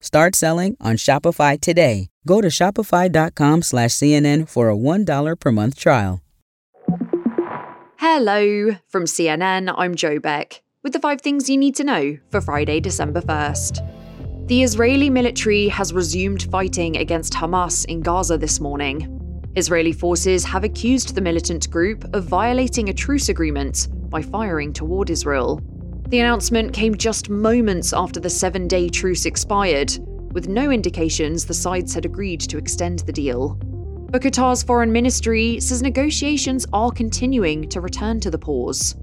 Start selling on Shopify today. Go to shopify.com slash CNN for a $1 per month trial. Hello. From CNN, I'm Joe Beck with the five things you need to know for Friday, December 1st. The Israeli military has resumed fighting against Hamas in Gaza this morning. Israeli forces have accused the militant group of violating a truce agreement by firing toward Israel. The announcement came just moments after the seven day truce expired, with no indications the sides had agreed to extend the deal. But Qatar's foreign ministry says negotiations are continuing to return to the pause.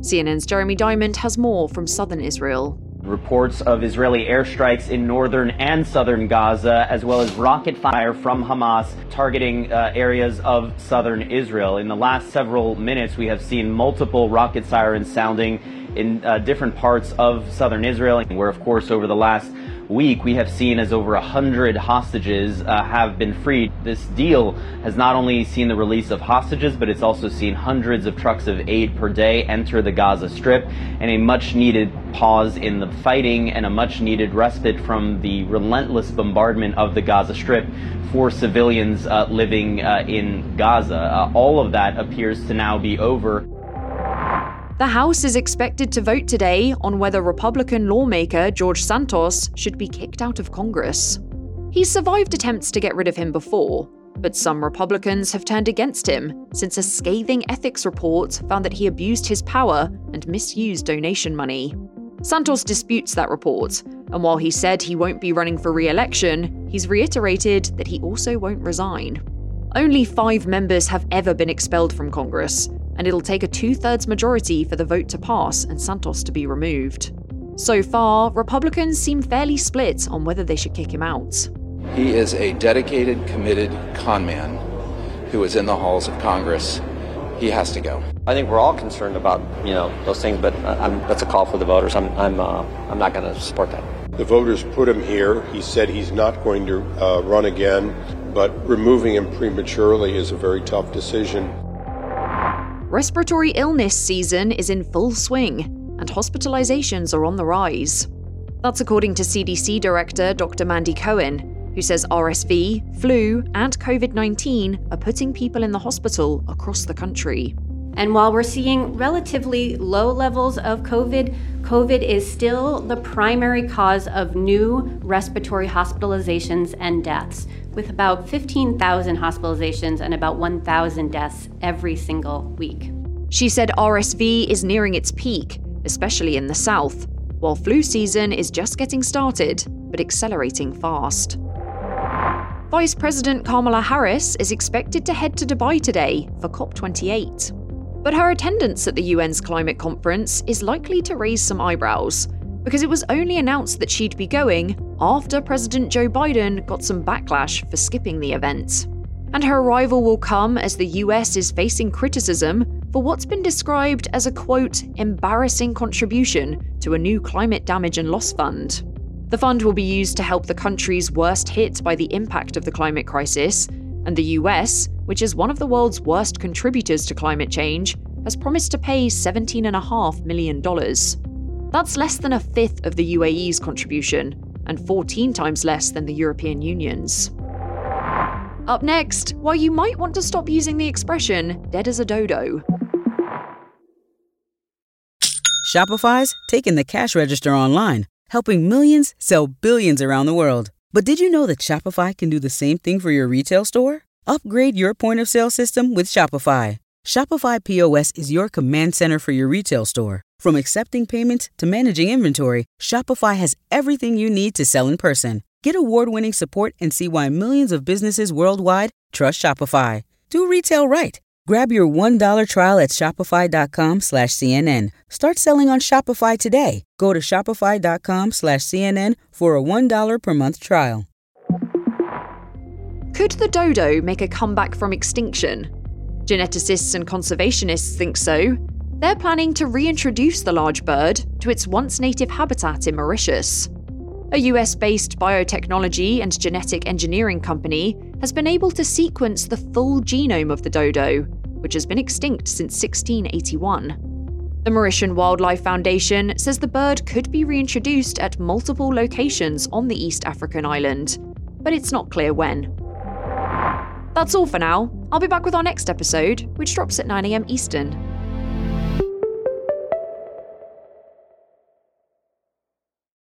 CNN's Jeremy Diamond has more from southern Israel. Reports of Israeli airstrikes in northern and southern Gaza, as well as rocket fire from Hamas targeting uh, areas of southern Israel. In the last several minutes, we have seen multiple rocket sirens sounding in uh, different parts of southern Israel, where, of course, over the last week, we have seen as over 100 hostages uh, have been freed. This deal has not only seen the release of hostages, but it's also seen hundreds of trucks of aid per day enter the Gaza Strip and a much needed pause in the fighting and a much needed respite from the relentless bombardment of the Gaza Strip for civilians uh, living uh, in Gaza. Uh, all of that appears to now be over. The House is expected to vote today on whether Republican lawmaker George Santos should be kicked out of Congress. He's survived attempts to get rid of him before, but some Republicans have turned against him since a scathing ethics report found that he abused his power and misused donation money. Santos disputes that report, and while he said he won't be running for re election, he's reiterated that he also won't resign. Only five members have ever been expelled from Congress, and it'll take a two thirds majority for the vote to pass and Santos to be removed. So far, Republicans seem fairly split on whether they should kick him out. He is a dedicated, committed con man who is in the halls of Congress. He has to go. I think we're all concerned about you know those things, but I'm, that's a call for the voters. I'm I'm uh, I'm not going to support that. The voters put him here. He said he's not going to uh, run again, but removing him prematurely is a very tough decision. Respiratory illness season is in full swing, and hospitalizations are on the rise. That's according to CDC Director Dr. Mandy Cohen, who says RSV, flu, and COVID 19 are putting people in the hospital across the country. And while we're seeing relatively low levels of COVID, COVID is still the primary cause of new respiratory hospitalizations and deaths, with about 15,000 hospitalizations and about 1,000 deaths every single week. She said RSV is nearing its peak, especially in the south, while flu season is just getting started, but accelerating fast. Vice President Kamala Harris is expected to head to Dubai today for COP28. But her attendance at the UN's climate conference is likely to raise some eyebrows because it was only announced that she'd be going after President Joe Biden got some backlash for skipping the event. And her arrival will come as the US is facing criticism for what's been described as a quote, embarrassing contribution to a new climate damage and loss fund. The fund will be used to help the countries worst hit by the impact of the climate crisis, and the US, which is one of the world's worst contributors to climate change, has promised to pay $17.5 million. That's less than a fifth of the UAE's contribution, and 14 times less than the European Union's. Up next, why you might want to stop using the expression dead as a dodo. Shopify's taking the cash register online, helping millions sell billions around the world. But did you know that Shopify can do the same thing for your retail store? Upgrade your point of sale system with Shopify. Shopify POS is your command center for your retail store. From accepting payments to managing inventory, Shopify has everything you need to sell in person. Get award winning support and see why millions of businesses worldwide trust Shopify. Do retail right. Grab your $1 trial at shopify.com slash CNN. Start selling on Shopify today. Go to shopify.com slash CNN for a $1 per month trial. Could the dodo make a comeback from extinction? Geneticists and conservationists think so. They're planning to reintroduce the large bird to its once native habitat in Mauritius. A US based biotechnology and genetic engineering company has been able to sequence the full genome of the dodo, which has been extinct since 1681. The Mauritian Wildlife Foundation says the bird could be reintroduced at multiple locations on the East African island, but it's not clear when. That's all for now. I'll be back with our next episode, which drops at 9am Eastern.